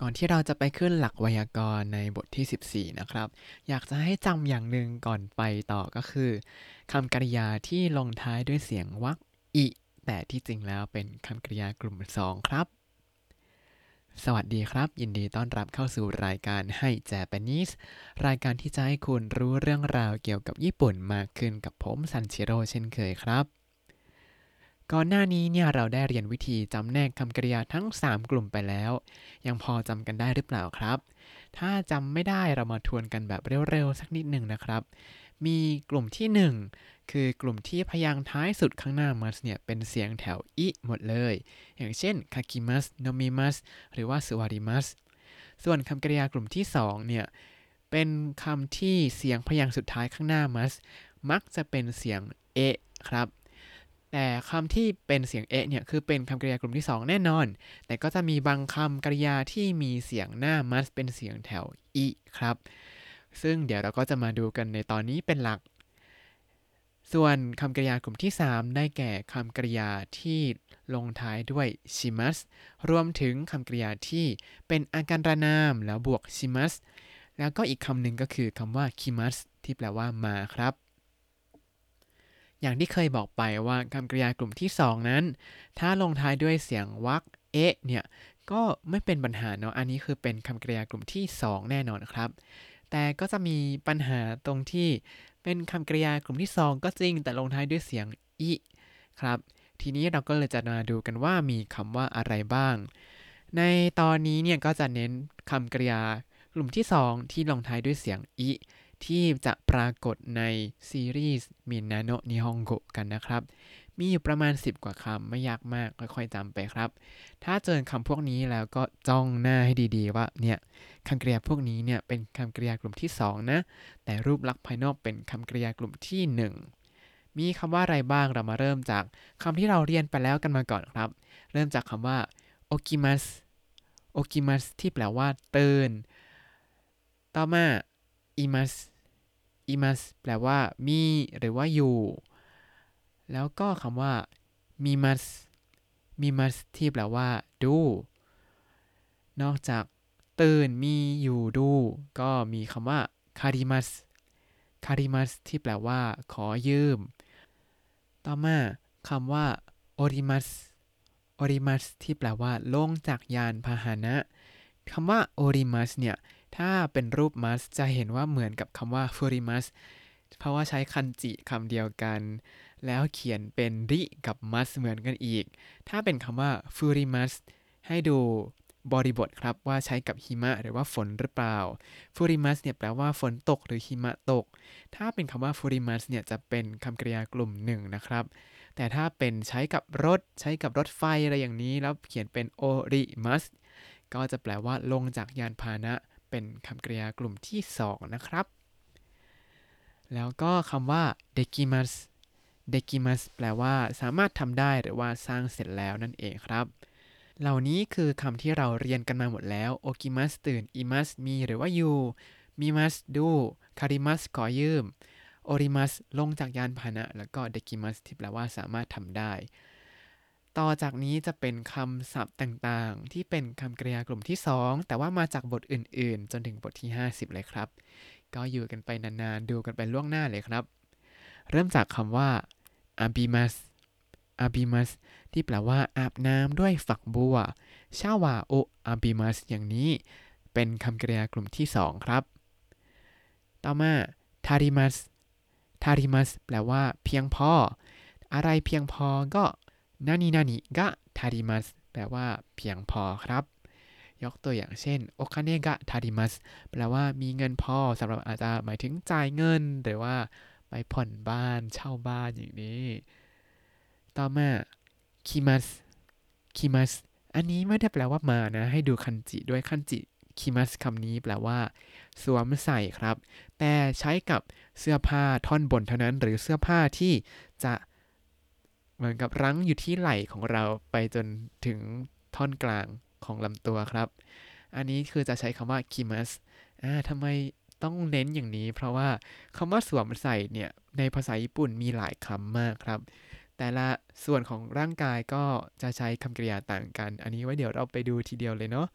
ก่อนที่เราจะไปขึ้นหลักไวยากรณ์ในบทที่ 14 นะครับ อยากจะให้จำอย่างหนึ่งก่อนไปต่อก็คือคำกริยาที่ลงท้ายด้วยเสียงวรรคอิ แต่ที่จริงแล้วเป็นคำกริยากลุ่ม 2 ครับ สวัสดีครับ ยินดีต้อนรับเข้าสู่รายการให้ Japanese รายการที่จะให้คุณรู้เรื่องราวเกี่ยวกับญี่ปุ่นมากขึ้นกับผมซันชิโร่เช่นเคยครับ ก่อนหน้านี้เนี่ยเราได้เรียนวิธีจำแนกคำกริยาทั้ง 3 กลุ่มไปแล้ว ยังพอจำกันได้หรือเปล่าครับ ถ้าจำไม่ได้เรามาทวนกันแบบเร็วๆ สักนิดหนึ่งนะครับ มีกลุ่มที่ 1 คือกลุ่มที่พยางค์ท้ายสุดข้างหน้ามัสเนี่ยเป็นเสียงแถวอิหมดเลย อย่างเช่นคากิมัสโนมิมัสหรือว่าสุวาริมัสส่วนคำกริยากลุ่มที่2เนี่ยเป็นคำที่เสียงพยางค์สุดท้ายข้างหน้ามัส มักจะเป็นเสียงเอะครับ แต่คำที่เป็นเสียงเอะเนี่ยคือเป็นคำกริยากลุ่มที่ 2 แน่นอน แต่ก็จะมีบางคำกริยาที่มีเสียงหน้ามัสเป็นเสียงแถวอิครับ ซึ่งเดี๋ยวเราก็จะมาดูกันในตอนนี้เป็นหลัก ส่วนคำกริยากลุ่มที่ 3 ได้แก่คำกริยาที่ลงท้ายด้วยชิมัสรวมถึงคำกริยาที่เป็นอาการระนามแล้วบวกชิมัสแล้วก็อีกคำหนึ่งก็คือคำว่าคิมัสที่แปลว่ามาครับ อย่างที่เคยบอกไปว่าคำกริยากลุ่มที่ 2 นั้น ถ้าลงท้ายด้วยเสียงวรรคเอะเนี่ยก็ไม่เป็นปัญหาเนาะอันนี้คือเป็นคำกริยากลุ่มที่ 2 แน่นอนครับ แต่ก็จะมีปัญหาตรงที่เป็นคำกริยากลุ่มที่ 2 ก็จริง แต่ลงท้ายด้วยเสียงอิครับ ทีนี้เราก็เลยจะมาดูกันว่ามีคำว่าอะไรบ้าง ในตอนนี้เนี่ยก็จะเน้นคำกริยากลุ่มที่ 2 ที่ลงท้ายด้วยเสียงอิ ที่จะปรากฏในซีรีส์มินนาโนนิฮงโกกันนะครับ มีอยู่ประมาณ 10 กว่าคำไม่ยากมากค่อยๆจำไปครับ ถ้าเจอคำพวกนี้แล้วก็จ้องหน้าให้ดีๆ ว่าเนี่ยคำกริยาพวกนี้เนี่ยเป็นคำกริยากลุ่มที่ 2 นะ แต่รูปลักษณ์ภายนอกเป็นคำกริยากลุ่มที่ 1 มีคำว่าอะไรบ้างเรามาเริ่มจากคำที่เราเรียนไปแล้วกันมาก่อนครับ เริ่มจากคำว่าโอกิมัสโอกิมัสที่แปลว่าเตื่นต่อมาอิมัส อิมัสแปลว่า มี หรือว่าอยู่ แล้วก็คำว่ามีมัสมีมัสที่แปลว่า ดู นอกจากตื่นมีอยู่ดู ก็มีคำว่าคาริมัสคาริมัสที่แปลว่า ขอยืม ต่อมาคำว่าโอริมัสโอริมัสที่แปลว่า ลงจากยานพาหนะคำว่าโอริมัสเนี่ย ถ้าเป็นรูปมัสจะเห็นว่าเหมือนกับคำว่าฟูริมัสเพราะว่าใช้คันจิคำเดียวกัน แล้วเขียนเป็นริกับมัสเหมือนกันอีก ถ้าเป็นคำว่าฟูริมัสให้ดูบริบทครับว่าใช้กับหิมะหรือว่าฝนหรือเปล่าฟูริมัสเนี่ยแปลว่าฝนตกหรือหิมะตก ถ้าเป็นคำว่าฟูริมัสเนี่ยจะเป็นคำกริยากลุ่มหนึ่งนะครับ แต่ถ้าเป็นใช้กับรถใช้กับรถไฟอะไรอย่างนี้ แล้วเขียนเป็นโอริมัสก็จะแปลว่าลงจากยานพาหนะ เป็นคำกริยากลุ่มที่ 2 นะครับ แล้วก็คำว่าเดกิมัสเดกิมัสแปลว่าสามารถทำได้หรือว่าสร้างเสร็จแล้วนั่นเองครับ เหล่านี้คือคำที่เราเรียนกันมาหมดแล้วโอกิมัสตื่นอิมัสมีหรือว่าอยู่มีมัสดูคาริมัสขอยืมโอริมัสลงจากยานพาหนะ แล้วก็เดกิมัสที่แปลว่าสามารถทำได้ ต่อจากนี้จะเป็นคำศัพท์ต่างๆ ที่เป็นคำกริยากลุ่มที่ 2 แต่ว่ามาจากบทอื่นๆ จนถึงบทที่ 50 เลยครับ ก็อยู่กันไปนานๆ ดูกันไปล่วงหน้าเลยครับ เริ่มจากคำว่า abimas abimas ที่แปลว่าอาบน้ำด้วยฝักบัวชาวาโอ abimas อย่างนี้ เป็นคำกริยากลุ่มที่ 2 ครับ ต่อมา tarimas tarimas แปลว่าเพียงพอ อะไรเพียงพอก็ นานินานิกะทาริมัสแปลว่าเพียงพอครับ ยกตัวอย่างเช่นโอคาเนกะทาริมัสแปลว่ามีเงินพอสำหรับอาจจะหมายถึงจ่ายเงิน หรือว่าไปผ่อนบ้านเช่าบ้านอย่างนี้ ต่อมาคิมัสคิมัสอันนี้ไม่ได้แปลว่ามานะ ให้ดูคันจิด้วยคันจิคิมัสคำนี้แปลว่า สวมใส่ครับ แต่ใช้กับเสื้อผ้าท่อนบนเท่านั้น หรือเสื้อผ้าที่จะ เหมือนกับรั้งอยู่ที่ไหล่ของเราไปจนถึงท่อนกลางของลำตัวครับ อันนี้คือจะใช้คำว่าคิมัสอ่าทำไมต้องเน้นอย่างนี้ เพราะว่าคำว่าสวมใส่เนี่ยในภาษาญี่ปุ่นมีหลายคำมากครับ แต่ละส่วนของร่างกายก็จะใช้คำกริยาต่างกัน อันนี้ไว้เดี๋ยวเราไปดูทีเดียวเลยเนาะ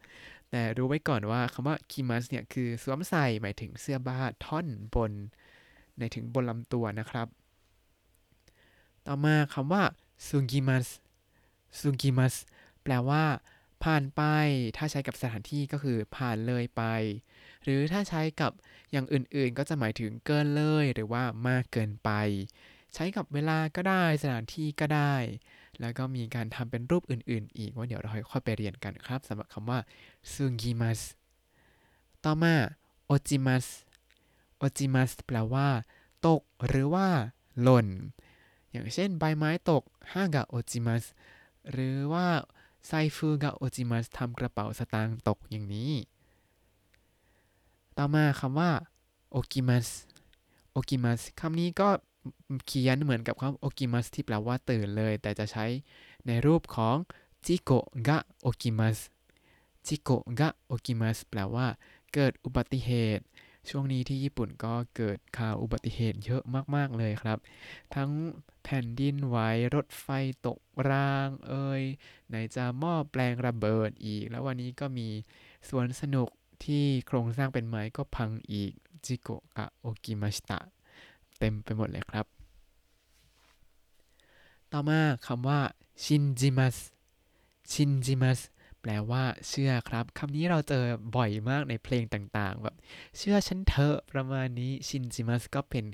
แต่รู้ไว้ก่อนว่าคำว่าคิมัสเนี่ยคือสวมใส่หมายถึงเสื้อบ้าท่อนบนในถึงบนลำตัวนะครับ ต่อมาคำว่าซุกิมัสซุกิมัสแปลว่า ผ่านไป ถ้าใช้กับสถานที่ก็คือผ่านเลยไป หรือถ้าใช้กับอย่างอื่นๆ ก็จะหมายถึงเกินเลย หรือว่ามากเกินไป ใช้กับเวลาก็ได้สถานที่ก็ได้ แล้วก็มีการทำเป็นรูปอื่นๆ อีกว่าเดี๋ยวเราค่อยไปเรียนกันครับสำหรับคำว่าซุกิมัสต่อมาโอจิมัสโอจิมัสแปลว่า ตกหรือว่า หล่น อย่างเช่นใบไม้ตกฮากะโอจิมัสหรือว่าไซฟูกะโอจิมัสทำกระเป๋าสตางค์ตกอย่างนี้ ต่อมาคำว่าโอกิมัสโอกิมัสคำนี้ก็เขียนเหมือนกับคำโอกิมัสที่แปลว่าตื่นเลย แต่จะใช้ในรูปของจิโกะกะโอกิมัสจิโกะกะโอกิมัสแปลว่า เกิดอุบัติเหตุ ช่วงนี้ที่ญี่ปุ่นก็เกิดข่าวอุบัติเหตุเยอะมาก ๆ เลยครับ ทั้งแผ่นดินไหวรถไฟตกรางเอ่ยไหนจะหม้อแปลงระเบิดอีก แล้ววันนี้ก็มีสวนสนุกที่โครงสร้างเป็นไม้ก็พังอีกจิโกะกะโอกิมาชิตะเต็มไปหมดเลยครับ ต่อมาคำว่าชินจิมัสชินจิมัส แปลว่าเชื่อครับคำนี้เราเจอบ่อยมากในเพลงต่างๆ แบบเชื่อฉันเถอะประมาณนี้ชินจิมัสก็เป็น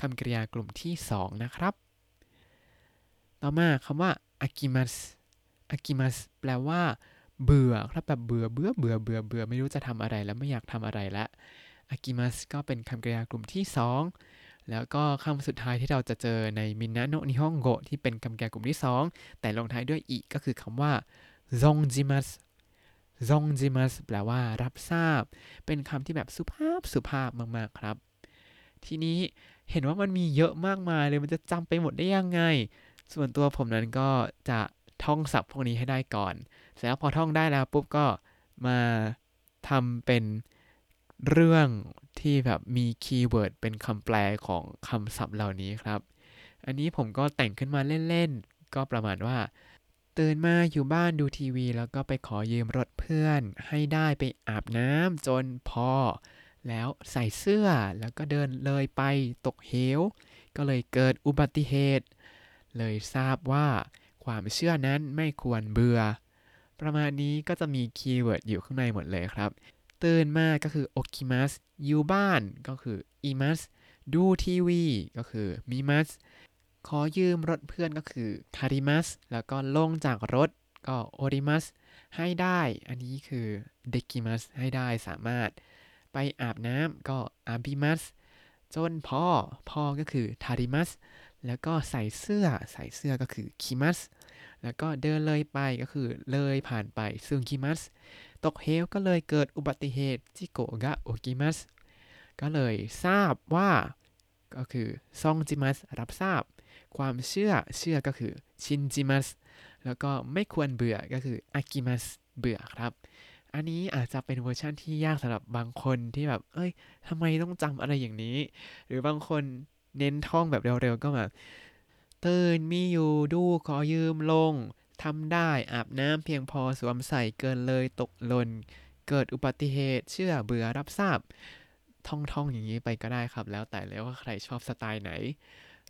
คำกริยากลุ่มที่ 2 นะครับ ต่อมาคำว่าอากิมัสอากิมัสแปลว่า เบื่อครับแบบเบื่อเบื่อเบื่อเบื่อเบื่อไม่รู้จะทำอะไรแล้วไม่อยากทำอะไรละอากิมัสก็เป็นคำกริยากลุ่มที่ 2 แล้วก็คำสุดท้ายที่เราจะเจอในมินาโนนิฮงโกที่เป็นคำกริยากลุ่มที่ 2 แต่ลงท้ายด้วยอีก็คือคำว่า ซงจิมัสซงจิมัสแปลว่ารับทราบ เป็นคำที่แบบสุภาพสุภาพมากๆครับ ทีนี้เห็นว่ามันมีเยอะมากมายเลยมันจะจำไปหมดได้ยังไง ส่วนตัวผมนั้นก็จะท่องศัพท์พวกนี้ให้ได้ก่อน เสร็จแล้วพอท่องได้แล้วปุ๊บก็มาทำเป็นเรื่องที่แบบมี keyword เป็นคำแปลของคำศัพท์เหล่านี้ครับ อันนี้ผมก็แต่งขึ้นมาเล่น ๆ ก็ประมาณว่า ตื่นมาอยู่บ้านดูทีวี แล้วก็ไปขอยืมรถเพื่อน ให้ได้ไปอาบน้ำจนพอ แล้วใส่เสื้อแล้วก็เดินเลยไปตกเหว ก็เลยเกิดอุบัติเหตุ เลยทราบว่าความเชื่อนั้นไม่ควรเบื่อ ประมาณนี้ก็จะมี keyword อยู่ข้างในหมดเลยครับ ตื่นมาก็คือ起きますอยู่บ้านก็คือいますดูทีวี ก็คือ見ます ขอยืมรถเพื่อนก็คือ借りますแล้วก็ลงจากรถก็降りますให้ได้ อันนี้คือできますให้ได้สามารถ ไปอาบน้ำก็อาบิมัสจนพ่อ พ่อก็คือทาริมัสแล้วก็ใส่เสื้อใส่เสื้อก็คือคิมัสแล้วก็เดินเลยไปก็คือเลยผ่านไปซึ่งคิมัสตกเหวก็เลยเกิดอุบัติเหตุจิโกกะโอกิมัสก็เลยทราบว่า ก็คือซองจิมัสรับทราบ ความเชื่อเชื่อก็คือชินจิมัสแล้วก็ไม่ควรเบื่อก็คืออากิมัสเบื่อครับ อันนี้อาจจะเป็นเวอร์ชั่นที่ยากสำหรับบางคนที่แบบ เอ้ยทำไมต้องจำอะไรอย่างนี้ หรือบางคนเน้นท่องแบบเร็วๆก็แบบตื่นมีอยู่ดูขอยืมลงทำได้อาบน้ำเพียงพอสวมใส่เกินเลยตกหล่นเกิดอุบัติเหตุ เชื่อเบื่อรับทราบ ท่องๆอย่างนี้ไปก็ได้ครับ แล้วแต่แล้วว่าใครชอบสไตล์ไหน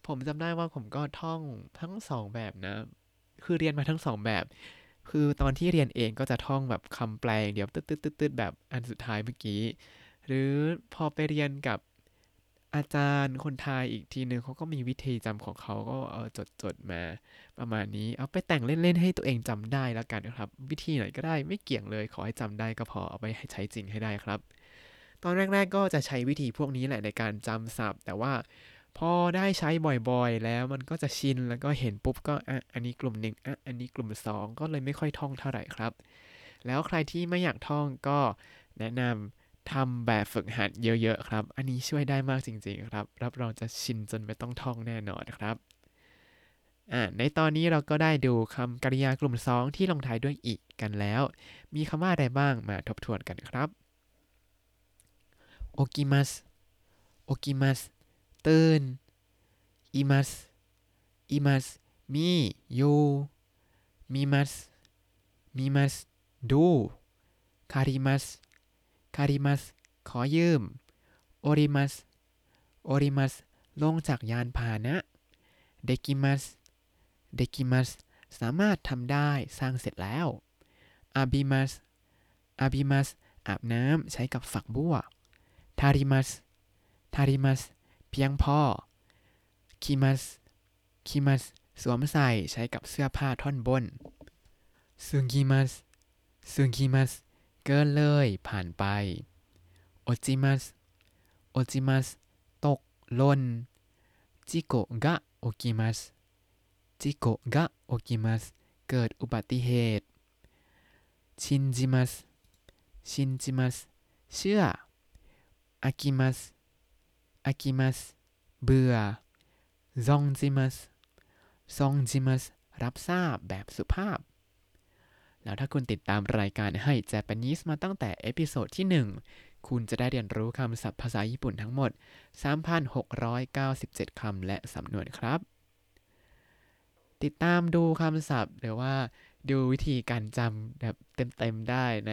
ผมจำได้ว่าผมก็ท่องทั้งสองแบบนะ คือเรียนมาทั้งสองแบบ คือตอนที่เรียนเองก็จะท่องแบบคำแปลงเดี๋ยวตึ๊ดตึ๊ดตึ๊ดแบบอันสุดท้ายเมื่อกี้ หรือพอไปเรียนกับอาจารย์คนไทยอีกทีหนึ่งเขาก็มีวิธีจำของเขาก็เออจดจดมา ประมาณนี้เอาไปแต่งเล่นๆให้ตัวเองจำได้แล้วกันนะครับ วิธีไหนก็ได้ไม่เกี่ยงเลยขอให้จำได้ก็พอเอาไปใช้จริงให้ได้ครับ ตอนแรกๆก็จะใช้วิธีพวกนี้แหละในการจำศัพท์ แต่ว่า พอได้ใช้บ่อยๆ แล้วมันก็จะชินแล้วก็เห็นปุ๊บก็อะอันนี้กลุ่มหนึ่งอะอันนี้กลุ่มสองก็เลยไม่ค่อยท่องเท่าไหร่ครับ แล้วใครที่ไม่อยากท่องก็แนะนำทำแบบฝึกหัดเยอะๆครับ อันนี้ช่วยได้มากจริงๆครับ รับรองจะชินจนไม่ต้องท่องแน่นอนครับอ่าในตอนนี้เราก็ได้ดูคำกริยากลุ่ม 2 ที่ลงท้ายด้วยอีกกันแล้ว มีคำว่าอะไรบ้างมาทบทวนกันครับโอกิมัสโอกิมัส ตื่นいますいますมีอยู่มีมัสมีมัสดูคาริมัสคาริมัสขอยืมโอริมัสโอริมัสลงจากยานพาหนะเดกิมัสเดกิมัสสามารถทำได้สร้างเสร็จแล้วอาบิมัสอาบิมัสอาบน้ำใช้กับฝักบัวทาริมัสทาริมัส พียงพอคิมัสคิมัสสวมใส่ใช้กับเสื้อผ้าท่อนบนซึงกิมัสซึงกิมัสเกินเลยผ่านไปโอจิมัสโอจิมัสตกล่นจิโกะกะโอกิมัสจิโกะกะโอกิมัสเกิดอุบัติเหตุ ชินจิมัสชินจิมัสเชื่อ 飽きます 飽きます เบื่อ 存じます 存じますรับทราบแบบสุภาพ แล้วถ้าคุณติดตามรายการให้ Japanese มาตั้งแต่ episode ที่ 1 คุณจะได้เรียนรู้คำศัพท์ภาษาญี่ปุ่นทั้งหมด 3,697 คำและสำนวนครับ ติดตามดูคำศัพท์หรือว่าดูวิธีการจำแบบเต็มๆได้ใน